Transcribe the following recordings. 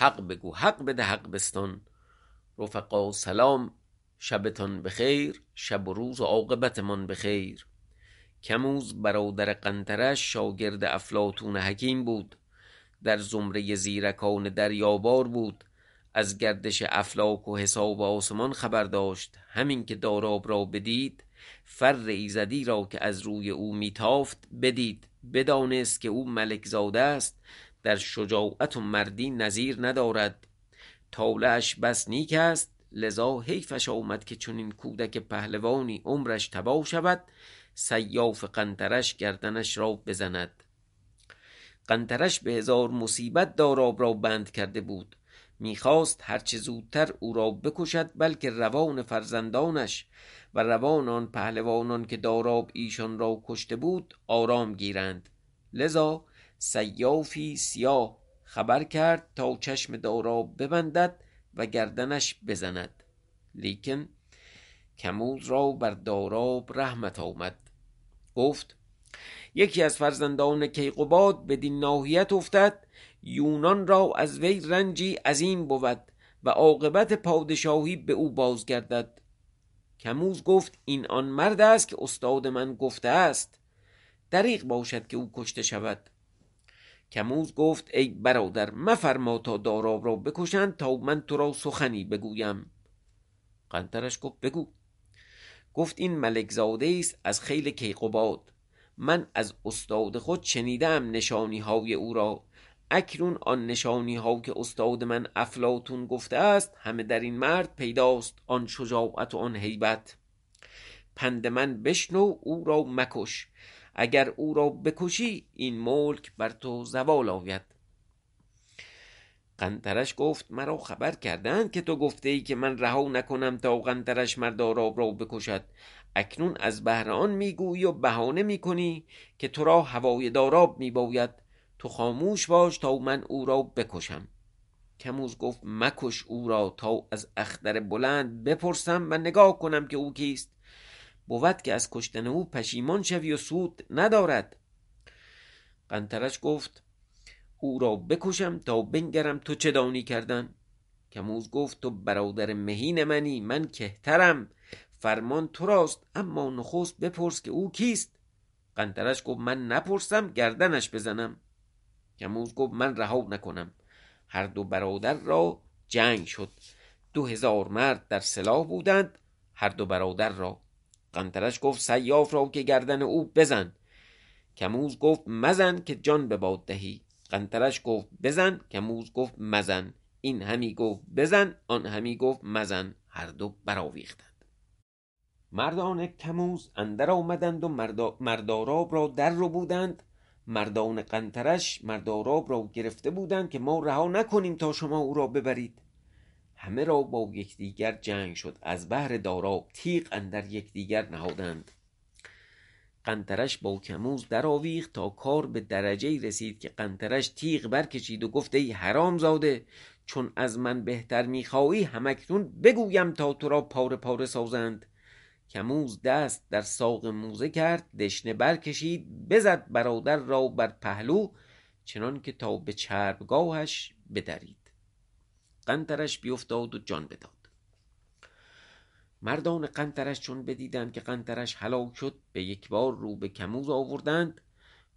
حق بگو حق بده حق بستان. رفقا سلام شبتان بخیر شب و روز و عاقبتمان بخیر. کموز برادر قنترش شاگرد افلاطون حکیم بود. در زمره زیرکان دریابار بود. از گردش افلاک و حساب آسمان خبر داشت. همین که داراب را بدید فر ایزدی را که از روی او میتافت بدید. بدانست که او ملک زاده است. در شجاعت و مردی نظیر ندارد. طالعش بس نیک است لذا حیفش آمد که چنین کودک پهلوانی عمرش تباه شود سیاف قنطرش گردنش را بزند. قنطرش به هزار مصیبت داراب را بند کرده بود. می‌خواست هرچه زودتر او را بکشد بلکه روان فرزندانش و روان آن پهلوانان که داراب ایشان را کشته بود آرام گیرند. لذا سیافی سیاه خبر کرد تا چشم داراب ببندد و گردنش بزند. لیکن کموز را بر داراب رحمت آمد. گفت یکی از فرزندان کیقباد بدین ناحیت افتد یونان را از وی رنجی عظیم بود و عاقبت پادشاهی به او بازگردد. کموز گفت این آن مرد است که استاد من گفته است. دریغ باشد که او کشته شود. کموز گفت ای برادر مفرما تا داراب را بکشند تا من تو را سخنی بگویم. قنطرش گفت بگو. گفت این ملک زاده است از خیل کیقباد. من از استاد خود شنیدم نشانی های او را. اکنون آن نشانی ها که استاد من افلاتون گفته است همه در این مرد پیداست آن شجاعت و آن هیبت. پند من بشنو او را مکش. اگر او را بکشی این ملک بر تو زوال آید. قنطرش گفت مرا خبر کردند که تو گفته ای که من رها نکنم تا قنطرش مرداراب را بکشد. اکنون از بهر آن می‌گویی و بهانه می‌کنی که تو را هوای داراب میباید. تو خاموش باش تا من او را بکشم. کموز گفت مکش او را تا از اختر بلند بپرسم و نگاه کنم که او کیست. بود که از کشتن او پشیمان شوی و سود ندارد. قنطرش گفت او را بکشم تا بنگرم تو چه دانی کردن؟ کموز گفت تو برادر مهین منی من کهترم. فرمان تو راست اما نخست بپرس که او کیست. قنطرش گفت من نپرسم گردنش بزنم. کموز گفت من رها نکنم. هر دو برادر را جنگ شد. دو هزار مرد در سلاح بودند هر دو برادر را. قنطرش گفت سیاف را که گردن او بزن. کموز گفت مزن که جان به باد دهی. قنطرش گفت بزن. کموز گفت مزن. این همی گفت بزن. آن همی گفت مزن. هر دو برآویختند. مردان کموز اندر آمدند و مرداراب را در رو بودند مردان قنطرش مرداراب را گرفته بودند که ما رها نکنیم تا شما او را ببرید. همه را با یکدیگر جنگ شد. از بهر داراب تیغ اندر یکدیگر نهادند. قنطرش با کموز درآویخت تا کار به درجه رسید که قنطرش تیغ برکشید و گفت ای حرام زاده چون از من بهتر می‌خواهی همکنون بگویم تا تو را پاره پاره سازند. کموز دست در ساق موزه کرد دشنه برکشید بزد برادر را بر پهلو چنان که تا به چربگاهش بدرید. قنطرش بیفتاد و جان بداد. مردان قنطرش چون بدیدند که قنطرش هلاک شد به یک بار رو به کموز آوردند.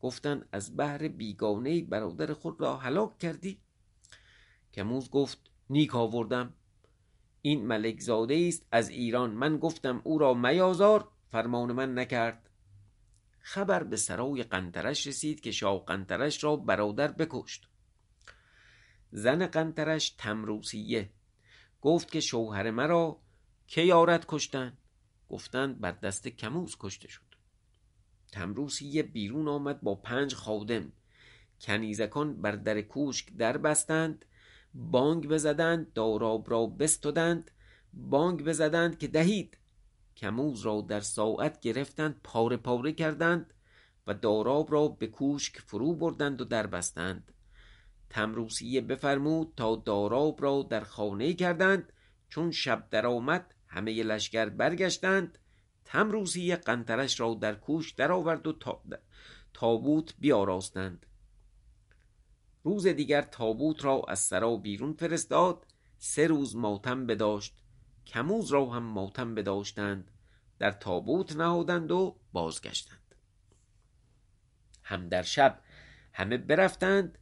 گفتند از بهر بیگانه برادر خود را هلاک کردی؟ کموز گفت نیک آوردم. این ملک زاده است از ایران من گفتم او را میازار فرمان من نکرد. خبر به سرای قنطرش رسید که شاه قنطرش را برادر بکشت. زن قنطرش تمروسیه. گفت که شوهر مرا که یارد کشتن؟ گفتند بر دست کموز کشته شد. تمروسیه بیرون آمد با پنج خادم. کنیزکان بر در کوشک در بستند بانگ بزدند داراب را بستدند بانگ بزدند که دهید. کموز را در ساعت گرفتند پاره پاره کردند و داراب را به کوشک فرو بردند و در بستند. تمروسیه بفرمود تا داراب را در خانه کردند چون شب درآمد همه لشکر برگشتند تمروسیه قنطرش را در کوش درآورد و تابوت بیاراستند. روز دیگر تابوت را از سرا بیرون فرستاد سه روز ماتم بداشت کموز را هم ماتم بداشتند در تابوت نهادند و بازگشتند. هم در شب همه برفتند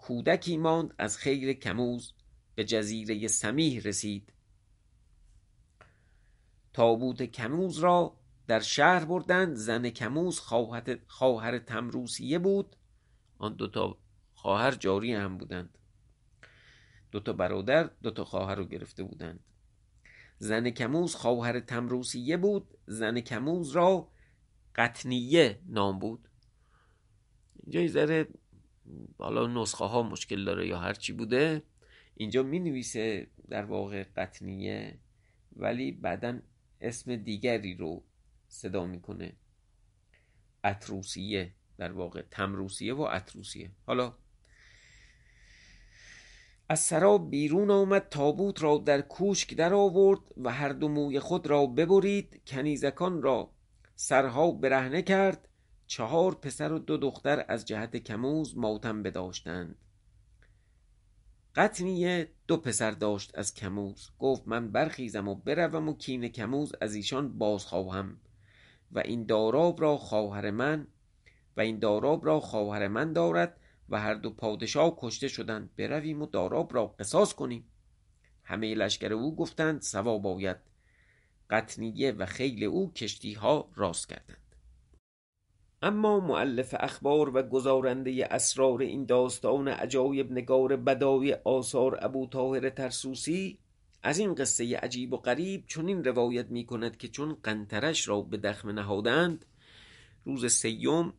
کودکی ماند از خیر کموز به جزیره سمیح رسید. تابوت کموز را در شهر بردند. زن کموز خواهر تمروسیه بود. آن دوتا خواهر جاری هم بودند. دوتا برادر دوتا خواهر رو گرفته بودند. زن کموز خواهر تمروسیه بود. زن کموز را قطنیه نام بود. اینجا ذره حالا نسخه ها مشکل داره یا هرچی بوده اینجا می نویسه در واقع قطنیه ولی بعدا اسم دیگری رو صدا می‌کنه. اتروسیه در واقع تمروسیه و اتروسیه. حالا از سرا بیرون آمد تابوت را در کوشک در آورد و هر دو موی خود را ببرید. کنیزکان را سرها برهنه کرد. چهار پسر و دو دختر از جهت کموز ماتم بداشتند. قطنیه دو پسر داشت از کموز. گفت من برخیزم و بروم و کین کموز از ایشان باز خواهم و این داراب را خواهر من و این داراب را خواهر من دارد و هر دو پادشاه کشته شدند. برویم و داراب را قصاص کنیم. همه لشکر او گفتند سوا باید قطنیه و خیل او کشتی ها راست کردند. اما معلف اخبار و گزارنده اسرار این داستان عجایب نگار بدای آثار ابو طاهر ترسوسی از این قصه عجیب و غریب چنین روایت می کند که چون قنترش را به دخم نهادند روز سیوم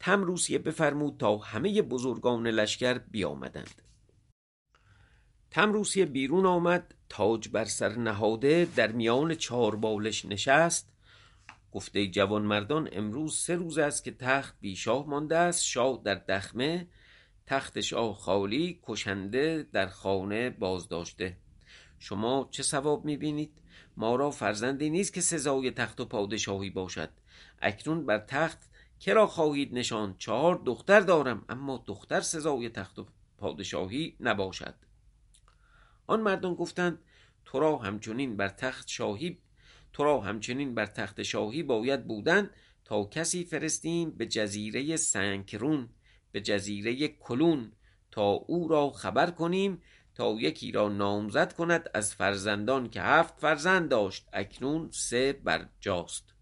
تم روسیه بفرمود تا همه بزرگان لشکر بیامدند. تم روسیه بیرون آمد تاج بر سر نهاده در میان چهار بالش نشست گفته جوان مردان امروز سه روز است که تخت بی شاه مانده است شاه در دخمه تخت شاه خالی کشنده در خانه بازداشته. شما چه ثواب می‌بینید؟ ما را فرزندی نیست که سزای تخت و پادشاهی باشد. اکنون بر تخت کرا خواهید نشان؟ چهار دختر دارم اما دختر سزای تخت و پادشاهی نباشد. آن مردان گفتند تو را همچنین بر تخت شاهی تو را همچنین بر تخت شاهی باید بودن تا کسی فرستیم به جزیره سنکرون به جزیره کلون تا او را خبر کنیم تا یکی را نامزد کند از فرزندان که هفت فرزند داشت اکنون سه بر جاست.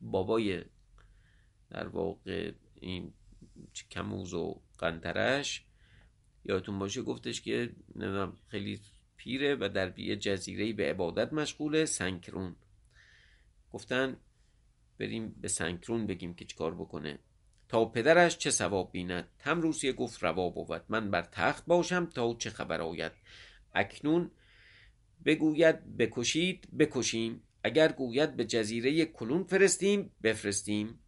بابای در واقع این کموز و قنترش یادتون باشه گفتش که نمی‌دونم خیلی پیره و در بیه جزیره به عبادت مشغوله سنکرون گفتن بریم به سنکرون بگیم که چیکار بکنه. تا پدرش چه ثواب بیند؟ هم روسیه گفت روا بود. من بر تخت باشم تا چه خبر آید؟ اکنون بگوید بکشید بکشیم. اگر گوید به جزیره کلون فرستیم بفرستیم.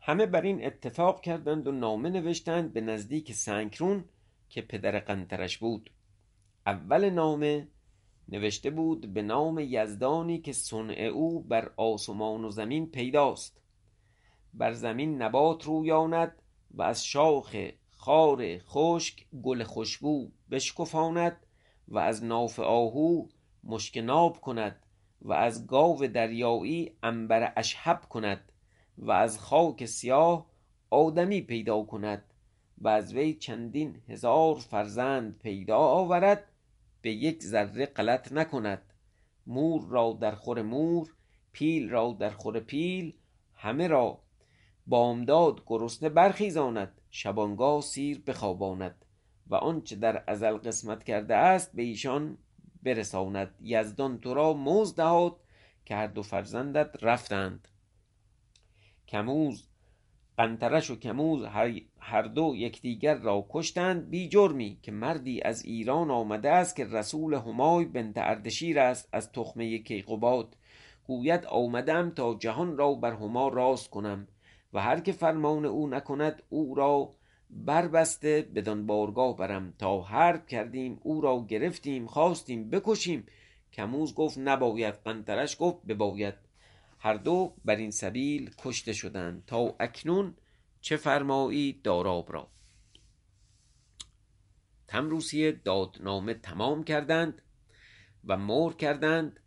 همه بر این اتفاق کردند و نامه نوشتند به نزدیک سنکرون که پدر قنترش بود. اول نامه نوشته بود به نام یزدانی که صنع او بر آسمان و زمین پیداست. بر زمین نبات رویاند و از شاخ خار خشک گل خوشبو بشکفاند و از ناف آهو مشک ناب کند و از گاو دریایی عنبر اشهب کند و از خاک سیاه آدمی پیدا کند و از وی چندین هزار فرزند پیدا آورد به یک ذره غلط نکند. مور را در خور مور پیل را در خور پیل همه را. بامداد گرسنه برخیزاند شبانگاه سیر بخواباند. و آنچه در ازل قسمت کرده است به ایشان برساند. یزدان تو را مزد دهاد که هر دو فرزندت رفتند. کموز قنترش و کموز هر دو یکدیگر را کشتند. بی جرمی که مردی از ایران آمده است که رسول همای بنت اردشیر است از تخمه کیقباد گوید آمدم تا جهان را بر هما راست کنم و هر که فرمان او نکند او را بربسته بدان بارگاه برم. تا حرب کردیم او را گرفتیم خواستیم بکشیم. کموز گفت نباید. قنترش گفت بباید. هر دو بر این سبیل کشته شدند تا اکنون چه فرمایی داراب را. تمروسیه دادنامه تمام کردند و مهر کردند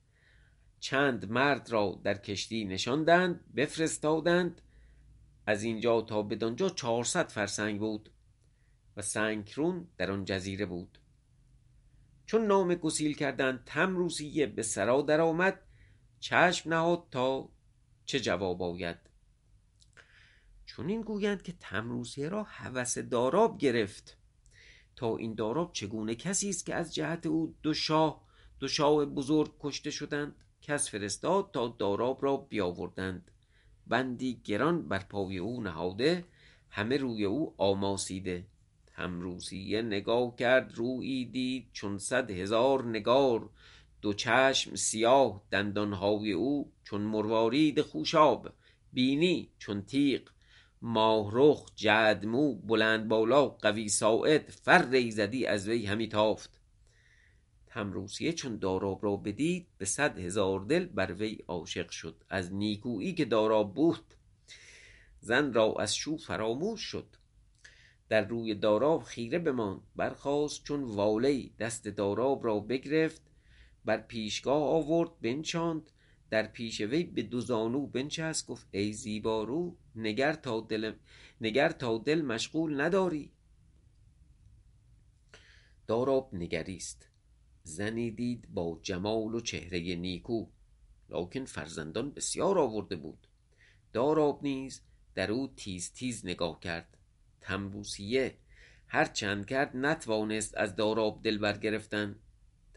چند مرد را در کشتی نشاندند بفرستادند. از اینجا تا بدانجا چهارصد فرسنگ بود و سنگرون در آن جزیره بود. چون نامه گسیل کردند تمروسیه به سرا درآمد چشم نهاد تا چه جواب آید. چون این گویند که تمروسیه را هوس داراب گرفت. تا این داراب چگونه کسی است که از جهت او دو شاه دو شاه بزرگ کشته شدند کس فرستاد تا داراب را بیاوردند. بندی گران بر پای او نهاده همه روی او آماسیده. تمروسیه نگاه کرد رویی دید چون صد هزار نگار. دو چشم سیاه دندانهای او چون مروارید خوشاب بینی چون تیغ. ماه جعد مو بلند بالا قوی ساعد فر ایزدی از وی همی تافت. تمروسیه چون داراب را بدید به صد هزار دل بر وی عاشق شد. از نیکویی که داراب بود زن را از شو فراموش شد. در روی داراب خیره بماند برخاست چون والی دست داراب را بگرفت. بر پیشگاه آورد بنشاند. در پیش وی به دو زانو بنشست گفت ای زیبارو نگر تا دل نگر تا دل مشغول نداری. داراب نگریست زنی دید با جمال و چهره نیکو لکن فرزندان بسیار آورده بود. داراب نیز در او تیز تیز نگاه کرد. تنبوسیه هر چند کرد نتوانست از داراب دل برگرفتن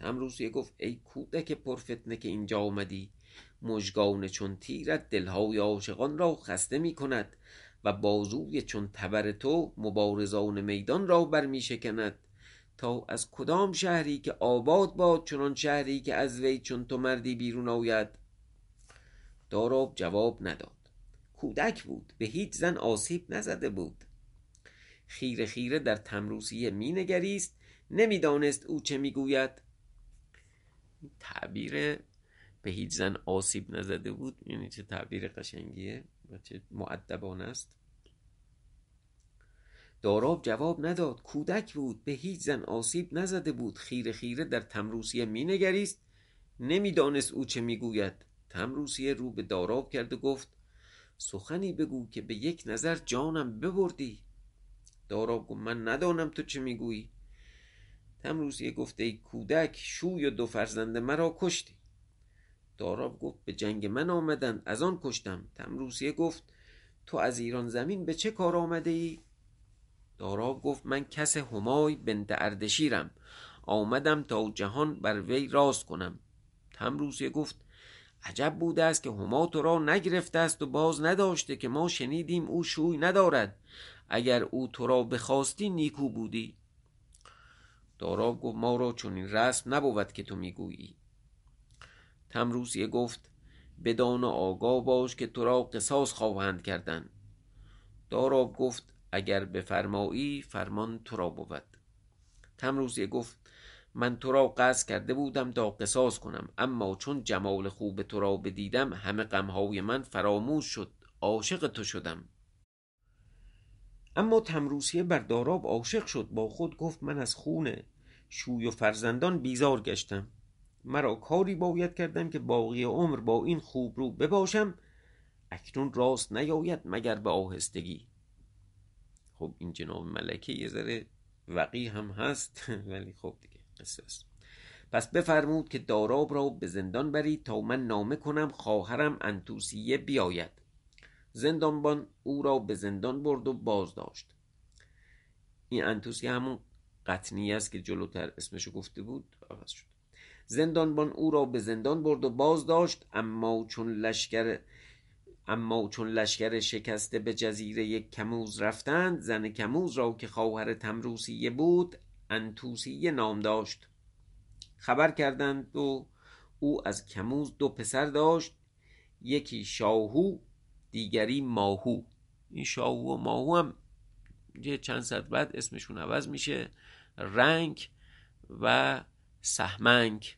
تمروسیه گفت ای کودک پرفتنه که اینجا آمدی مژگان چون تیرت دلهای عاشقان را خسته می کند و بازوی چون تبر تو مبارزان میدان را برمی شکند تا از کدام شهری که آباد باد چنان شهری که از وی چون تو مردی بیرون آید؟ داراب جواب نداد. کودک بود به هیچ زن آسیب نزده بود. خیره خیره در تمروسیه مینگریست نمی‌دانست او چه می‌گوید. تعبیر به هیچ زن آسیب نزده بود. یعنی چه تعبیر قشنگیه و چه معدبانه است. داراب جواب نداد. کودک بود. به هیچ زن آسیب نزده بود. خیره خیره در تمروسیه مینگریست. نمی‌دانست او چه می‌گوید. تمروسیه رو به داراب کرد و گفت سخنی بگو که به یک نظر جانم ببردی. داراب گفت من ندانم تو چه می‌گویی. تمروسیه گفت ای کودک شوی و دو فرزند مرا کشتی. داراب گفت به جنگ من آمدند از آن کشتم. تمروسیه گفت تو از ایران زمین به چه کار آمده ای؟ داراب گفت من کس همای بنت اردشیرم. آمدم تا جهان بر وی راست کنم. تمروسیه گفت عجب بوده است که هما تو را نگرفته است و باز نداشته که ما شنیدیم او شوی ندارد. اگر او تو را بخواستی نیکو بودی. داراب گفت ما را چون این رسم نبود که تو می‌گویی. تمروسیه گفت بدان آگاه باش که تو را قصاص خواهند کردن. داراب گفت اگر بفرمایی فرمان تو را بود. تمروسیه گفت من تو را قصد کرده بودم تا قصاص کنم اما چون جمال خوب تو را بدیدم همه غمهای من فراموش شد عاشق تو شدم. اما تمروسیه بر داراب عاشق شد با خود گفت من از خون شوی و فرزندان بیزار گشتم. مرا کاری باید کردم که باقی عمر با این خوب رو بباشم. اکنون راست نیاید مگر به آهستگی. خب این جناب ملکه یه ذره وقی هم هست ولی خب دیگه است. پس بفرمود که داراب را به زندان برید تا من نامه کنم خواهرم انتوسیه بیاید. زندانبان او را به زندان برد و باز داشت این انتوسیه همون قطنی است که جلوتر اسمشو گفته بود عوض شد. زندانبان او را به زندان برد و باز داشت اما چون لشکر اما چون لشکر شکسته به جزیره کموز رفتند زن کموز را که خواهر تمروسیه بود انتوسیه نام داشت. خبر کردند و او از کموز دو پسر داشت یکی شاهو دیگری ماهو. این شاهو و ماهو هم چند ساعت بعد اسمشون عوض میشه. رنگ و سهمنگ.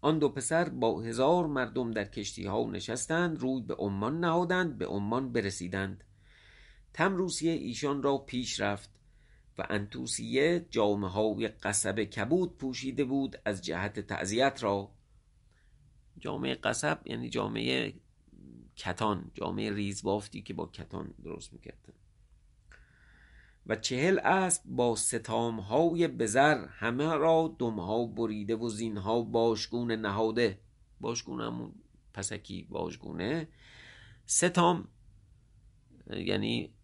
آن دو پسر با هزار مردم در کشتی ها نشستند روی به عمان نهادند به عمان برسیدند. تمروسیه ایشان را پیش رفت و انتوسیه جامعه های قصب کبود پوشیده بود از جهت تعذیت را. جامعه قصب یعنی جامعه کتان جامعه ریزبافتی که با کتان درست می‌کردن. و چهل اسب با ستام های بزر همه را دمها بریده و زینها باشگونه نهاده. باشگونه همون پسکی باشگونه. ستام یعنی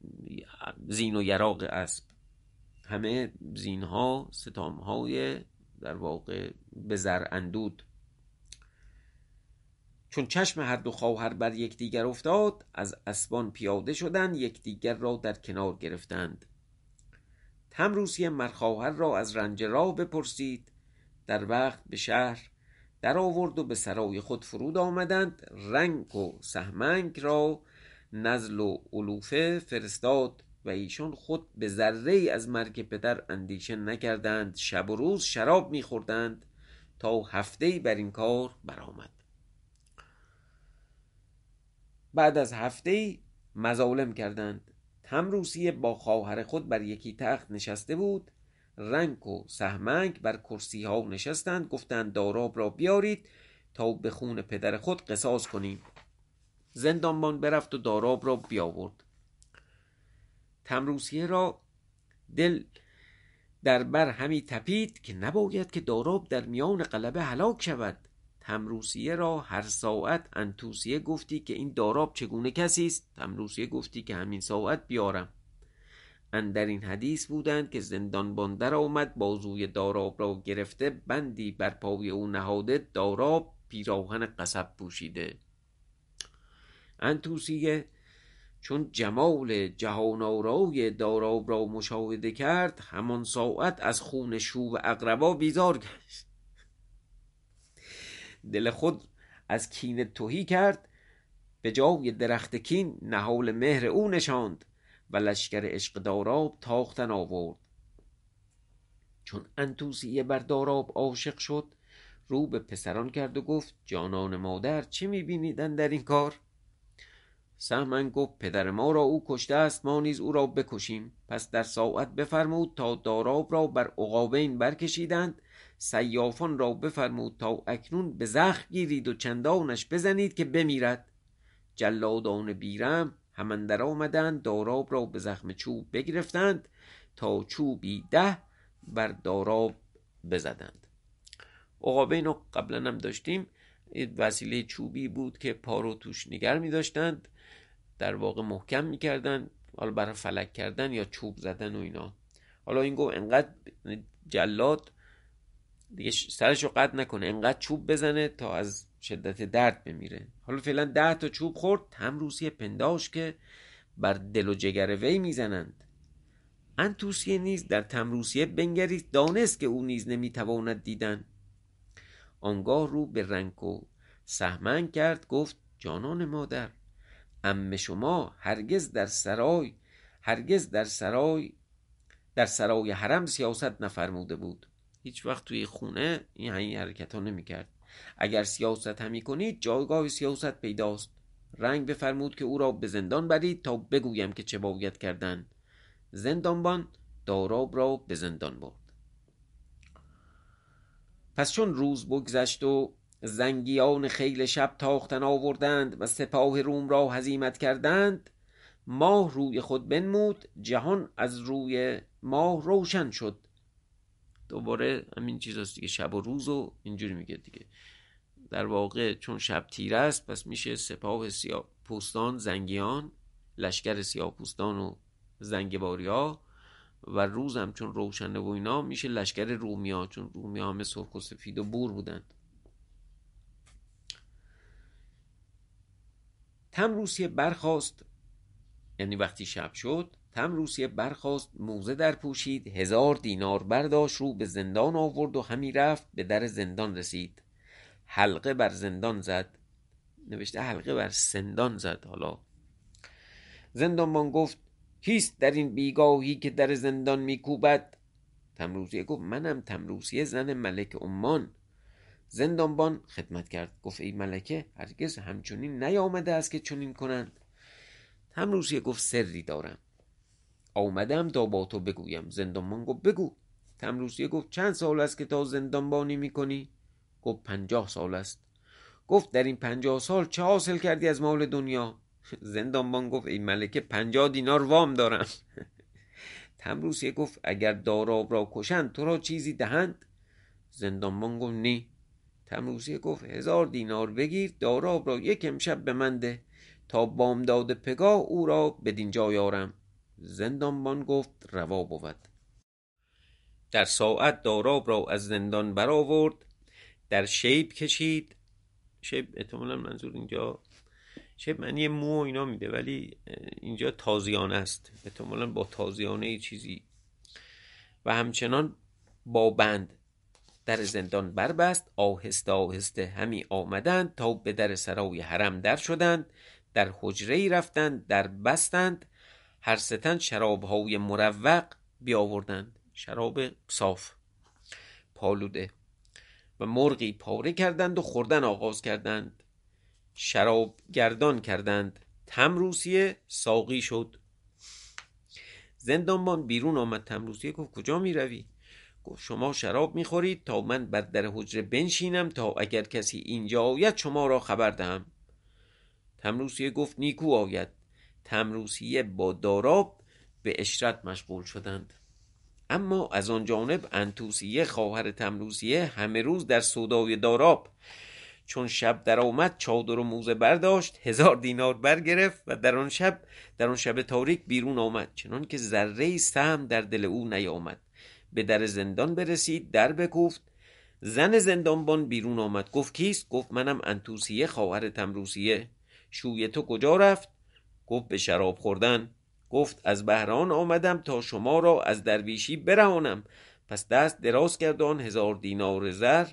زین و یراق اسب. همه زینها ستام های در واقع بزر اندود. چون چشم هر دو خواهر بر یکدیگر افتاد از اسبان پیاده شدند یکدیگر را در کنار گرفتند. تمروسی مرخواهر را از رنج راه بپرسید. در وقت به شهر در آورد و به سرای خود فرود آمدند. رنگ و سهمنگ را نزل و علوفه فرستاد و ایشان خود به ذره از مرگ پدر اندیشه نکردند. شب و روز شراب میخوردند تا هفته بر این کار برآمد. بعد از هفته مظالم کردند. تمروسیه با خواهر خود بر یکی تخت نشسته بود رنگ و سهمنگ بر کرسی ها نشستند گفتند داراب را بیارید تا به خون پدر خود قصاص کنیم. زندانبان برفت و داراب را بیاورد. تمروسیه را دل در بر همی تپید که نباید که داراب در میان قلبه هلاک شود. تمروسیه را هر ساعت انتوسیه گفتی که این داراب چگونه کسی است؟ تمروسیه گفتی که همین ساعت بیارم. اندر این حدیث بودند که زندان باندر آمد بازوی داراب را گرفته بندی بر پای او نهاده داراب پیراهن قصب پوشیده. انتوسیه چون جمال جهان داراب را مشاهده کرد همان ساعت از خون شوب اقربا بیزار گشت. دل خود از کین توهی کرد به جای درخت کین نهال مهر او نشاند و لشکر عشق داراب تاختن آورد. چون انتوسیه بر داراب عاشق شد رو به پسران کرد و گفت جانان مادر چه میبینیدن در این کار؟ سهمن گفت پدر ما را او کشته است ما نیز او را بکشیم. پس در ساعت بفرمود تا داراب را بر عقابین برکشیدند سیافان را بفرمود تا اکنون به زخم گیرید و چندانش بزنید که بمیرد. جلادان بیرم همندر آمدند داراب را به زخم چوب بگرفتند تا چوبی ده بر داراب بزدند. عقابین رو قبلا هم داشتیم. وسیله چوبی بود که پارو توش نگر می داشتند در واقع محکم می‌کردن حالا برای فلک کردن یا چوب زدن و اینا. حالا این گفت انقدر جلاد دیگه سرشو قطع نکنه انقدر چوب بزنه تا از شدت درد بمیره. حالا فعلا ده تا چوب خورد تمروسی پنداش که بر دل و جگر وی می‌زنند. انتوسیه نیز در تمروسیه بنگریست دانست که او نیز نمی‌تواند دیدن. آنگاه رو به رنگ و سهمن کرد گفت جانان مادر ام شما هرگز در سرای هرگز در سرای در سرای حرم سیاست نفرموده بود. هیچ وقت توی خونه این این حرکت ها نمی کرد اگر سیاست همی کنید جایگاه سیاست پیداست. رنگ بفرمود که او را به زندان برید تا بگویم که چه باید کردن. زندانبان داراب را به زندان برد. پس چون روز بگذشت و زنگیان خیل شب تاختن آوردند و سپاه روم را هزیمت کردند ماه روی خود بنمود جهان از روی ماه روشن شد. دوباره همین چیز هست دیگه. شب و روز و اینجوری میگه دیگه. در واقع چون شب تیره است پس میشه سپاه سیاه پوستان زنگیان لشکر سیاه پوستان و زنگباری ها و روز هم چون روشنه و اینا میشه لشکر رومیا چون رومیا همه سرخ و سفید و بور بودند تم روسیه برخواست یعنی وقتی شب شد تم روسیه برخواست موزه در پوشید هزار دینار برداشت رو به زندان آورد و همی رفت به در زندان رسید. حلقه بر زندان زد. نوشته حلقه بر سندان زد حالا. زندانبان گفت کیست در این بیگاهی که در زندان میکوبد؟ تمروسیه گفت منم تمروسیه زن ملک عمان. زندانبان خدمت کرد گفت ای ملکه هرگز همچنین نیامده است که چنین کنند. تمروسیه گفت سری دارم. آمدم تا با تو بگویم. زندانبان گفت بگو. تمروسیه گفت چند سال است که تا زندانبانی می‌کنی؟ گفت پنجاه سال است. گفت در این پنجاه سال چه حاصل کردی از مال دنیا؟ زندانبان گفت ای ملکه پنجاه دینار وام دارم. تمروسیه گفت اگر داراب را کشند تو را چیزی دهند؟ زندانبان گفت نی. تمروسیه گفت هزار دینار بگیر داراب را یک امشب به من ده. تا بامداد پگاه او را بدین جا یارم زندانبان گفت روا بود. در ساعت داراب را از زندان برآورد در شیب کشید. شیب احتمالا منظور اینجا شیب معنی مو اینا میده ولی اینجا تازیانه است. احتمالا با تازیانه چیزی. و همچنان با بند در زندان بربست آهسته آهسته همی آمدند تا به در سرای حرم در شدند در حجره ای رفتند در بستند هر ستن شراب های مروق بیاوردند. شراب صاف. پالوده. و مرغی پاره کردند و خوردن آغاز کردند. شراب گردان کردند. تمروسیه ساقی شد. زندانبان بیرون آمد. تمروسیه گفت کجا می روی؟ گفت شما شراب می‌خورید تا من بر در حجره بنشینم تا اگر کسی اینجا آید شما را خبر دهم. تمروسیه گفت نیکو آید. تمروسیه با داراب به اشرت مشغول شدند. اما از آن جانب انتوسیه خواهر تمروسیه همه روز در سودای داراب. چون شب در آمد چادر و موزه برداشت هزار دینار برگرفت و در آن شب در آن شب تاریک بیرون آمد. چنان که ذره سهم در دل او نیامد. به در زندان برسید در بکوفت. زن زندانبان بیرون آمد. گفت کیست؟ گفت منم انتوسیه خواهر تمروسیه شوی تو کجا رفت؟ گفت به شراب خوردن. گفت از بهران آمدم تا شما را از درویشی برهانم. پس دست دراز کرد آن هزار دینار زر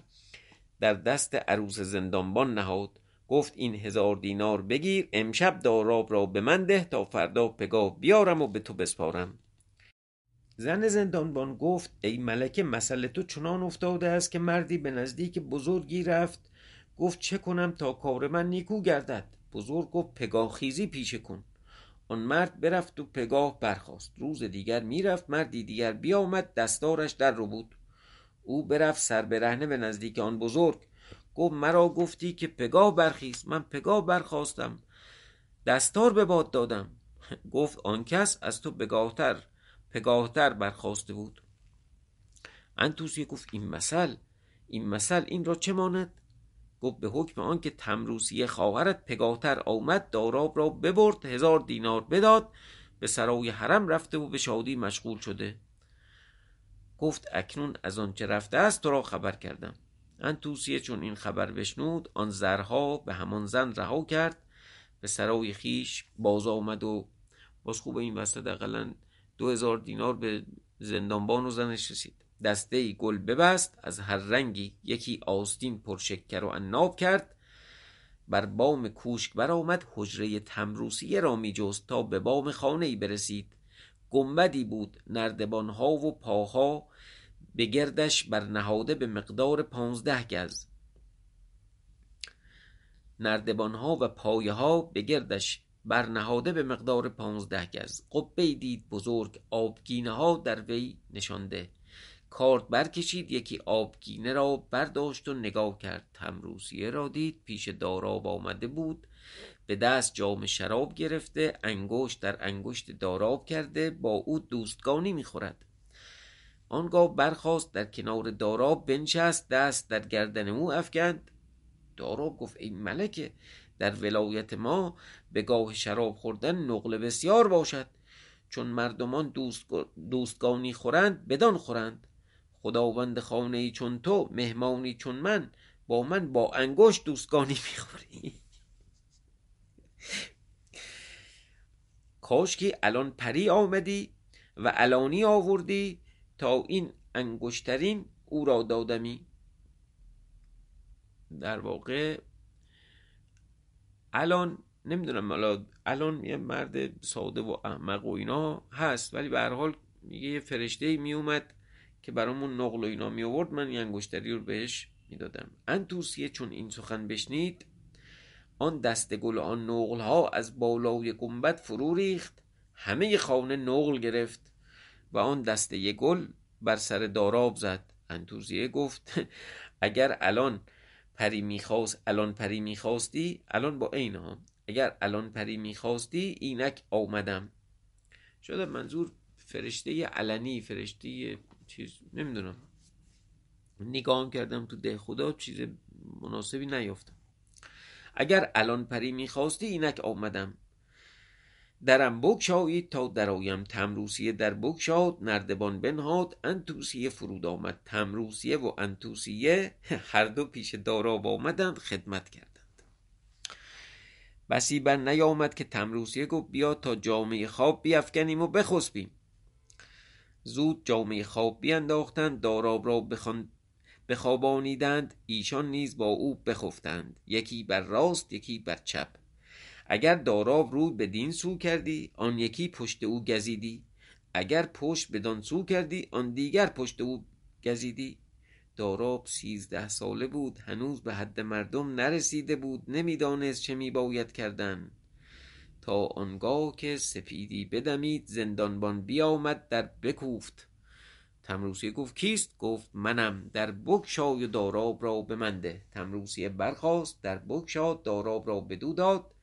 در دست عروس زندانبان نهاد. گفت این هزار دینار بگیر امشب داراب را به من ده تا فردا پگاه بیارم و به تو بسپارم. زن زندانبان گفت ای ملکه مسئله تو چنان افتاده است که مردی به نزدیک بزرگی رفت. گفت چه کنم تا کار من نیکو گردد؟ بزرگ گفت پگاه خیزی پیشه کن. آن مرد برفت و پگاه برخاست. روز دیگر می‌رفت مردی دیگر بیامد دستارش در رو بود. او برفت سر برهنه به نزدیک آن بزرگ. گفت مرا گفتی که پگاه برخیز. من پگاه برخواستم دستار به باد دادم. گفت آن کس از تو بگاهتر پگاهتر برخواسته بود. انتوسیه گفت این مثل این مثل این را چه ماند؟ گفت به حکم آنکه تمروسیه خواهرت پگاهتر آمد داراب را ببرد هزار دینار بداد به سرای حرم رفته و به شادی مشغول شده. گفت اکنون از آنچه رفته است تو را خبر کردم. انتوسیه چون این خبر بشنود آن زرها به همان زن رها کرد به سرای خیش باز آمد و باز خوب این وسط اقلا دو هزار دینار به زندانبان و زنش رسید. دسته گل ببست از هر رنگی یکی آستین پرشکر و عناب کرد. بر بام کوشک برآمد حجره تمروسیه را می جست تا به بام خانه ای برسید. گنبدی بود نردبان ها و پاها به گردش بر نهاده به مقدار پانزده گز. نردبان ها و پایه ها به گردش برنهاده به مقدار پانزده گز. قبه دید بزرگ آبگینه ها در وی نشانده. کارت برکشید یکی آبگینه را برداشت و نگاه کرد. تمروسیه را دید پیش داراب آمده بود. به دست جام شراب گرفته انگشت در انگشت داراب کرده با او دوستگانی می‌خورد. آنگاه برخاست در کنار داراب بنشست دست در گردن او افکند. داراب گفت ای ملکه در ولایت ما به گاه شراب خوردن نقل بسیار باشد. چون مردمان دوست دوستگانی خورند بدان خورند. خداوند خانه ای چون تو مهمانی چون من با من با انگشت دوستگانی می‌خوری. کاش که الان پری آمدی و الانی آوردی تا این انگشترین او را دادمی. در واقع الان نمی‌دونم حالا الان یه مرد ساده و احمق و اینا هست ولی به هر حال میگه یه فرشته می اومد که برامون نقل و اینا می آورد من یه انگشتری رو بهش می‌دادم. انتوسیه چون این سخن بشنید آن دست گل آن نقل ها از بالای گنبد فرو ریخت همه خانه نقل گرفت و آن دسته گل بر سر داراب زد. انتوزیه گفت اگر الان پری می‌خواست الان پری می‌خواستی؟ الان با عین ها. اگر الان پری می‌خواستی اینک آمدم. شده منظور فرشته علنی فرشته چیز نمی‌دونم. نگاه کردم تو ده خدا چیز مناسبی نیافتم. اگر الان پری می‌خواستی اینک آمدم. درم بگشایید تا درایم تمروسیه در بگشاد نردبان بنهاد. انتوسیه فرود آمد. تمروسیه و انتوسیه هر دو پیش داراب آمدند خدمت کردند. بسی بر نیامد که تمروسیه گفت بیا تا جامعه خواب بیافکنیم و بخسبیم. زود جامعه خواب بیانداختند داراب را بخوابانیدند ایشان نیز با او بخفتند یکی بر راست یکی بر چپ. اگر داراب روی بدین سو کردی آن یکی پشت او گزیدی. اگر پشت بدان سو کردی آن دیگر پشت او گزیدی. داراب سیزده ساله بود هنوز به حد مردم نرسیده بود نمی‌دانست چه میباید کردن. تا آنگاه که سپیدی بدمید زندانبان بیامد در بکوفت. تمروسیه گفت کیست؟ گفت منم. در بگشای و داراب را به من ده. تمروسیه برخاست در بگشاد داراب را بدو داد.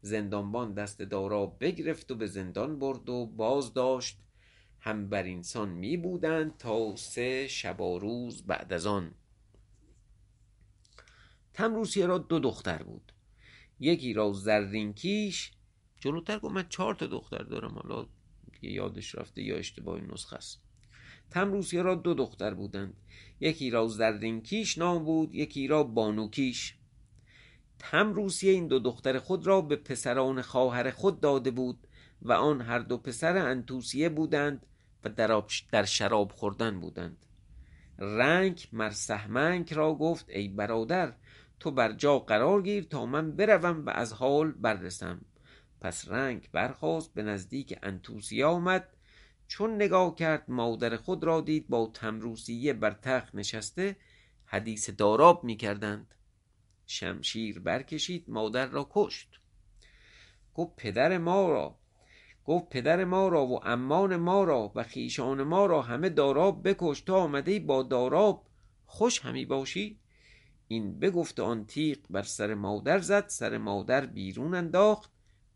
زندانبان دست داراب بگرفت و به زندان برد و باز داشت. هم بر اینسان می بودند تا سه شب روز بعد از آن. تمروسیه را دو دختر بود. یکی را زرین کیش جلوتر گفت من چهار تا دختر دارم حالا یادش رفته یا اشتباه نسخه است. تمروسیه را دو دختر بودند. یکی را زرین کیش نام بود یکی را بانوکیش تمروسیه این دو دختر خود را به پسران خواهر خود داده بود و آن هر دو پسر انتوسیه بودند و در, در شراب خوردن بودند. رنگ مرسهمنگ را گفت ای برادر تو بر جا قرار گیر تا من بروم و از حال بررسم. پس رنگ برخاست به نزدیک انتوسیه آمد. چون نگاه کرد مادر خود را دید با تمروسیه بر تخت نشسته حدیث داراب می کردند شمشیر برکشید مادر را کشت. گفت پدر ما را گفت پدر ما را و امان ما را و خیشان ما را همه داراب بکش تا آمده با داراب. خوش همی باشی؟ این بگفت آن تیغ بر سر مادر زد سر مادر بیرون انداخت.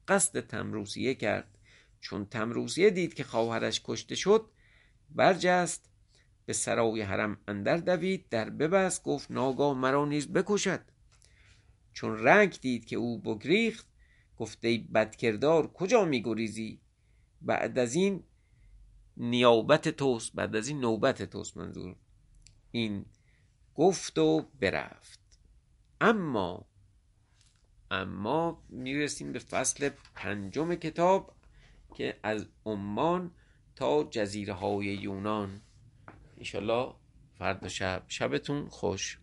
قصد تمروسیه کرد. چون تمروسیه دید که خواهرش کشته شد برجست به سرای حرم اندر دوید در ببست گفت ناگاه مرا نیز بکشد. چون رنگ دید که او بگریخت گفت ای بدکردار کجا میگریزی؟ بعد از این نیابت توست بعد از این نوبت توست منظور. این گفت و برفت. اما اما می‌رسیم به فصل پنجم کتاب که از عمان تا جزیره های یونان. ایشالله فردا شب شبتون خوش.